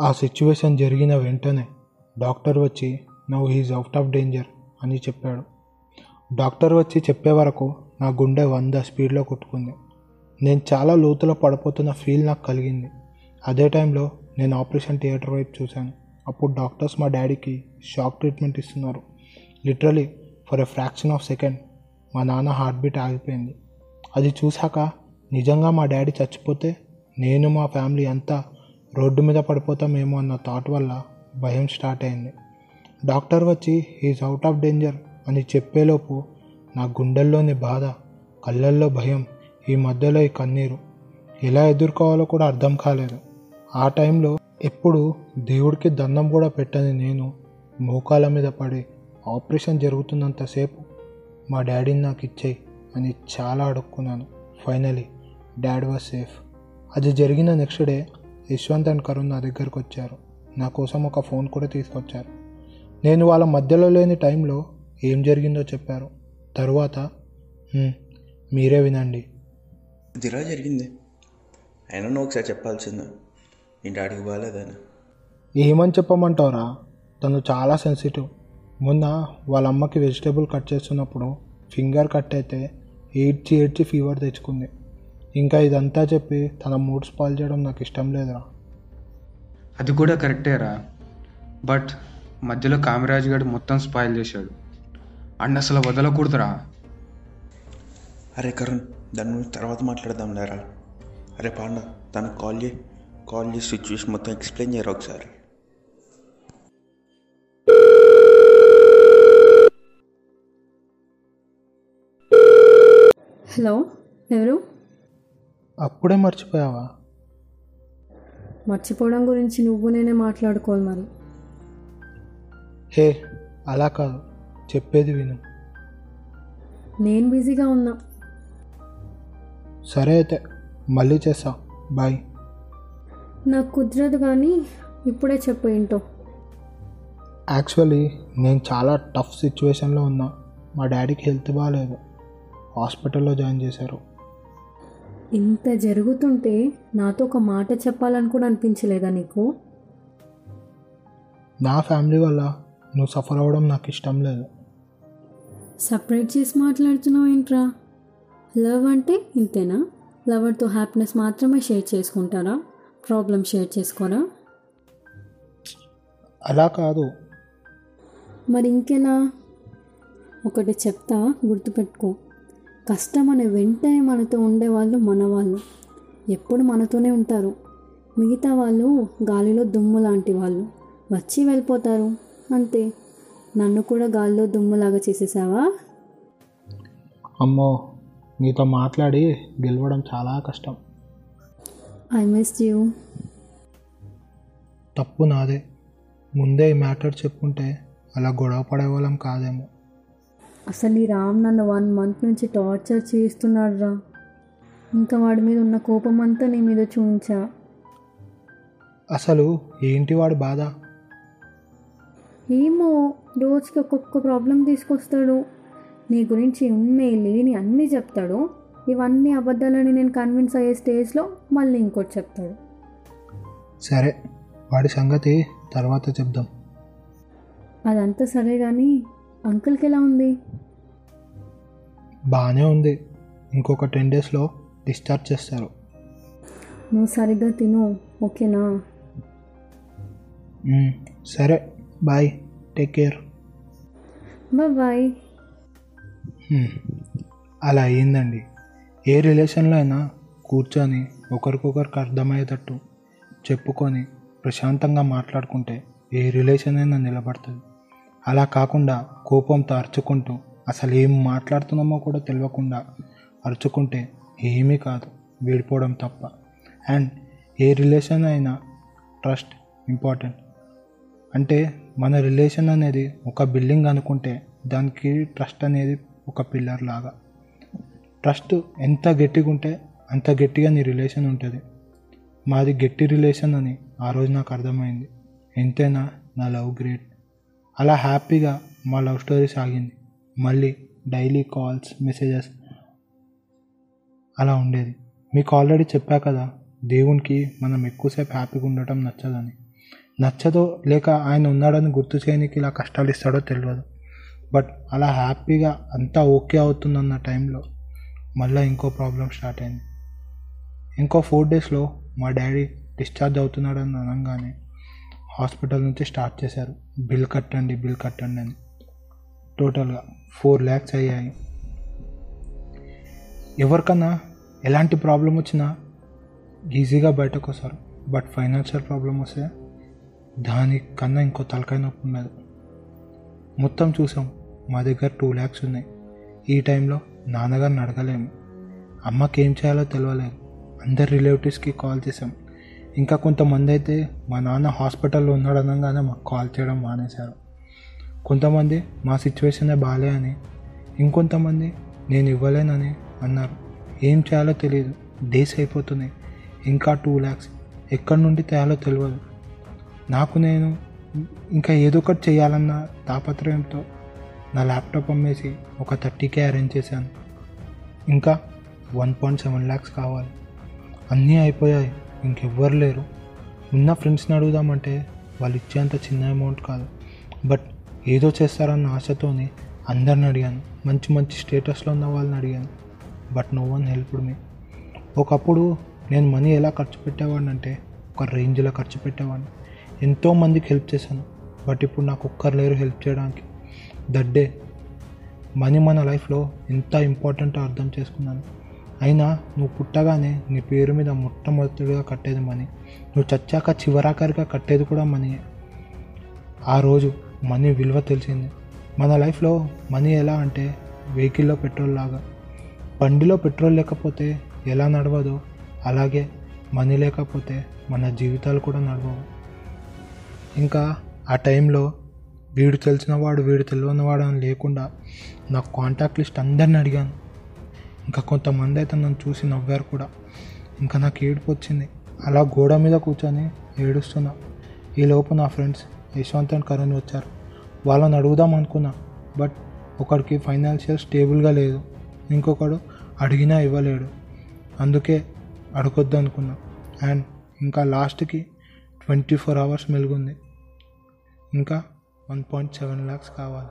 ఆ సిచ్యువేషన్ జరిగిన వెంటనే డాక్టర్ వచ్చి నవ్వు హీజ్ అవుట్ ఆఫ్ డేంజర్ అని చెప్పాడు. డాక్టర్ వచ్చి చెప్పే వరకు నా గుండె వంద స్పీడ్లో కొట్టుకుంది. నేను చాలా లోతులో పడిపోతున్న ఫీల్ నాకు కలిగింది. అదే టైంలో నేను ఆపరేషన్ థియేటర్ వైపు చూశాను. అప్పుడు డాక్టర్స్ మా డాడీకి షాక్ ట్రీట్మెంట్ ఇస్తున్నారు. Literally for a fraction of second మా నాన్న హార్ట్ బీట్ ఆగిపోయింది. అది చూశాక నిజంగా మా డాడీ చచ్చిపోతే నేను మా ఫ్యామిలీ అంతా రోడ్డు మీద పడిపోతామేమో అన్న థాట్ వల్ల భయం స్టార్ట్ అయింది. డాక్టర్ వచ్చి ఈజ్ అవుట్ ఆఫ్ డేంజర్ అని చెప్పేలోపు నా గుండెల్లోని బాధ కళ్ళల్లో భయం ఈ మధ్యలో ఈ కన్నీరు ఎలా ఎదుర్కోవాలో కూడా అర్థం కాలేదు. ఆ టైంలో ఎప్పుడు దేవుడికి దండం కూడా పెట్టని నేను మోకాల మీద పడి ఆపరేషన్ జరుగుతున్నంతసేపు మా డాడీని నాకు ఇచ్చేయి అని చాలా అడుక్కున్నాను. ఫైనలీ డాడ్ వాజ్ సేఫ్ అది జరిగిన next day Yashwant and Karun నా దగ్గరకు వచ్చారు. నా కోసం ఒక ఫోన్ కూడా తీసుకొచ్చారు. నేను వాళ్ళ మధ్యలో లేని టైంలో ఏం జరిగిందో చెప్పారు. తరువాత "హ్మ్, మీరే వినండి. ఇది ఇలా జరిగింది. అయినా నువ్వు ఒకసారి చెప్పాల్సిందే. నీ డాడీకి బాగాలేదని. ఏమని చెప్పమంటావురా? తను చాలా సెన్సిటివ్. మొన్న వాళ్ళ అమ్మకి వెజిటేబుల్ కట్ చేస్తున్నప్పుడు ఫింగర్ కట్ అయితే ఏడ్చి ఏడ్చి ఫీవర్ తెచ్చుకుంది. ఇంకా ఇదంతా చెప్పి తన మూడ్ స్పాయిల్ చేయడం నాకు ఇష్టం లేదురా. అది కూడా కరెక్టేరా బట్ మధ్యలో కామరాజ్ గడు మొత్తం స్పాయిల్ చేశాడు. అండ్ అసలు వదలకూడదురా. అరే కరుణ్ దాని గురించి తర్వాత మాట్లాడదాం లేరా అరే పాండ తనకు కాల్ చేయి. కాల్ చేసి సిచ్యువేషన్ మొత్తం ఎక్స్ప్లెయిన్ చేయరా ఒకసారి? హలో ఎవరు? అప్పుడే మర్చిపోయావా? మర్చిపోవడం గురించి నువ్వు నేనే మాట్లాడుకోవాలి మరి. హే అలా కాదు. చెప్పేది విను. నేను బిజీగా ఉన్నా. సరే అయితే మళ్ళీ చేస్తా. బాయ్ నాకు కుదరదు కానీ ఇప్పుడే చెప్పు ఏంటో. యాక్చువల్లీ నేను చాలా టఫ్ సిచ్యువేషన్లో ఉన్నా. మా డాడీకి హెల్త్ బాగాలేదు. హాస్పిటల్లో జాయిన్ చేశారు. ఇంత జరుగుతుంటే నాతో ఒక మాట చెప్పాలని కూడా అనిపించలేదా నీకు? నా ఫ్యామిలీ వల్ల నువ్వు సఫర్ అవ్వడం నాకు ఇష్టం లేదు. సపరేట్ చేసి మాట్లాడుతున్నావు ఏంట్రా? లవ్ అంటే ఇంతేనా? లవర్తో హ్యాపీనెస్ మాత్రమే షేర్ చేసుకుంటారా? ప్రాబ్లం షేర్ చేసుకోరా? అలా కాదు. మరి ఇంకెలా ఒకటి చెప్తా గుర్తుపెట్టుకో. కష్టం అనే వెంటనే మనతో ఉండేవాళ్ళు మన వాళ్ళు ఎప్పుడు మనతోనే ఉంటారు. మిగతా వాళ్ళు గాలిలో దుమ్ము లాంటి వాళ్ళు. వచ్చి వెళ్ళిపోతారు. అంతే. నన్ను కూడా గాలిలో దుమ్ములాగా చేసేసావా? అమ్మో నీతో మాట్లాడి గెలవడం చాలా కష్టం. ఐ మిస్ యూ తప్పు నాదే. ముందే ఈ మ్యాటర్ చెప్పుంటే అలా గొడవ పడేవాళ్ళం కాదేమో. అసలు ఈ రామ్ నన్ను వన్ మంత్ నుంచి టార్చర్ చేస్తున్నాడు రా ఇంకా వాడి మీద ఉన్న కోపం అంతా నీ మీద చూపించా అసలు ఏంటి వాడి బాధ? ఏమో రోజుకి ఒక్కొక్క ప్రాబ్లం తీసుకొస్తాడు. నీ గురించి ఉన్నాయి లేని అన్నీ చెప్తాడు. ఇవన్నీ అబద్ధాలని నేను కన్విన్స్ అయ్యే స్టేజ్లో మళ్ళీ ఇంకోటి చెప్తాడు. సరే వాడి సంగతి తర్వాత చెప్దాం. అదంతా సరే కానీ అంకుల్కి ఎలా ఉంది? బాగానే ఉంది. ఇంకొక టెన్ డేస్లో డిశ్చార్జ్ చేస్తారు. నువ్వు సరిగ్గా తిను ఓకేనా? సరే బాయ్. Take care. బాయ్. అలా అయ్యిందండి. ఏ రిలేషన్లో అయినా కూర్చొని ఒకరికొకరికి అర్థమయ్యేటట్టు చెప్పుకొని ప్రశాంతంగా మాట్లాడుకుంటే ఏ రిలేషన్ అయినా నిలబడుతుంది. అలా కాకుండా కోపంతో అరుచుకుంటూ అసలు ఏం మాట్లాడుతున్నామో కూడా తెలియకుండా అరుచుకుంటే ఏమీ కాదు విడిపోవడం తప్ప. అండ్ ఏ రిలేషన్ అయినా ట్రస్ట్ ఇంపార్టెంట్. అంటే మన రిలేషన్ అనేది ఒక బిల్డింగ్ అనుకుంటే దానికి ట్రస్ట్ అనేది ఒక పిల్లర్ లాగా. ట్రస్ట్ ఎంత గట్టిగా ఉంటే అంత గట్టిగా నీ రిలేషన్ ఉంటుంది. మాది గట్టి రిలేషన్ అని ఆ రోజు నాకు అర్థమైంది. ఎంతైనా నా లవ్ గ్రేట్. అలా హ్యాపీగా మా లవ్ స్టోరీ సాగింది. మళ్ళీ డైలీ కాల్స్ మెసేజెస్ అలా ఉండేది. మీకు ఆల్రెడీ చెప్పా కదా దేవునికి మనం ఎక్కువసేపు హ్యాపీగా ఉండటం నచ్చదని. నచ్చదో లేక ఆయన ఉన్నాడని గుర్తు చేయడానికి ఇలా కష్టాలు ఇస్తాడో తెలియదు. బట్ అలా హ్యాపీగా అంతా ఓకే అవుతుందన్న టైంలో మళ్ళీ ఇంకో ప్రాబ్లం స్టార్ట్ అయింది. ఇంకో ఫోర్ డేస్లో మా డాడీ డిశ్చార్జ్ అవుతున్నాడని అనగానే హాస్పిటల్ నుంచి స్టార్ట్ చేశారు. బిల్ కట్టండి బిల్ కట్టండి అని. టోటల్గా ఫోర్ ల్యాక్స్ అయ్యాయి. ఎవరికన్నా ఎలాంటి ప్రాబ్లం వచ్చినా ఈజీగా బయటకు వస్తారు బట్ ఫైనాన్షియల్ ప్రాబ్లం వస్తే దానికన్నా ఇంకో తలకాయ నొప్పి ఉన్నది మొత్తం చూసాం మా దగ్గర టూ ల్యాక్స్ ఉన్నాయి. ఈ టైంలో నాన్నగారిని అడగలేము. అమ్మకి ఏం చేయాలో తెలియలేదు అందరి రిలేటివ్స్కి కాల్ చేసాం ఇంకా కొంతమంది అయితే మా నాన్న హాస్పిటల్లో ఉన్నాడు అనగానే మాకు కాల్ చేయడం మానేశారు. కొంతమంది మా సిచ్యువేషనే బాలే అని ఇంకొంతమంది నేను ఇవ్వలేనని అన్నారు. ఏం చేయాలో తెలియదు డేస్ అయిపోతున్నాయి. ఇంకా టూ ల్యాక్స్ ఎక్కడి నుండి తేయాలో తెలియదు నాకు నేను ఇంకా ఏదో ఒకటి చేయాలన్న తాపత్రయంతో నా ల్యాప్టాప్ అమ్మేసి ఒక థర్టీకే అరేంజ్ చేశాను. ఇంకా వన్ పాయింట్ సెవెన్ ల్యాక్స్ కావాలి. అన్నీ అయిపోయాయి. ఇంకెవ్వరు లేరు. ఉన్న ఫ్రెండ్స్ని అడుగుదామంటే వాళ్ళు ఇచ్చేంత చిన్న అమౌంట్ కాదు. బట్ ఏదో చేస్తారన్న ఆశతోని అందరిని అడిగాను. మంచి మంచి స్టేటస్లో ఉన్న వాళ్ళని అడిగాను. But no one helped me. ఒకప్పుడు నేను మనీ ఎలా ఖర్చు పెట్టేవాడిని అంటే ఒక రేంజ్లో ఖర్చు పెట్టేవాడిని. ఎంతో మందికి హెల్ప్ చేశాను. బట్ ఇప్పుడు నాకు ఒక్కరు లేరు హెల్ప్ చేయడానికి. దట్ డే మనీ మన లైఫ్లో ఎంత ఇంపార్టెంటో అర్థం చేసుకున్నాను. అయినా నువ్వు పుట్టగానే నీ పేరు మీద మొట్టమొదటిగా కట్టేది మనీ. నువ్వు చచ్చాక చివరాఖరిగా కట్టేది కూడా మనీయే ఆ రోజు మనీ విలువ తెలిసింది. మన లైఫ్లో మనీ ఎలా అంటే వెహికల్లో పెట్రోల్ లాగా. బండిలో పెట్రోల్ లేకపోతే ఎలా నడవదో? అలాగే మనీ లేకపోతే మన జీవితాలు కూడా నడవవు. ఇంకా ఆ టైంలో వీడు తెలిసినవాడు వీడు తెలియనివాడు అని లేకుండా నా కాంటాక్ట్ లిస్ట్ అందరిని అడిగాను. ఇంకా కొంతమంది అయితే నన్ను చూసి నవ్వారు కూడా. ఇంకా నాకు ఏడుపు వచ్చింది. అలా గోడ మీద కూర్చొని ఏడుస్తున్నా. ఈ లోపు నా ఫ్రెండ్స్ యశ్వంత్ అండ్ కరుణ్ వచ్చారు. వాళ్ళని అడుగుదాం అనుకున్నా బట్ ఒకడికి ఫైనాన్షియల్ స్టేబుల్గా లేదు. ఇంకొకడు అడిగినా ఇవ్వలేడు. అందుకే అడగొద్దు అనుకున్నా. అండ్ ఇంకా లాస్ట్కి ట్వంటీ ఫోర్ అవర్స్ మెలుగుంది. ఇంకా వన్ పాయింట్ సెవెన్ ల్యాక్స్ కావాలి.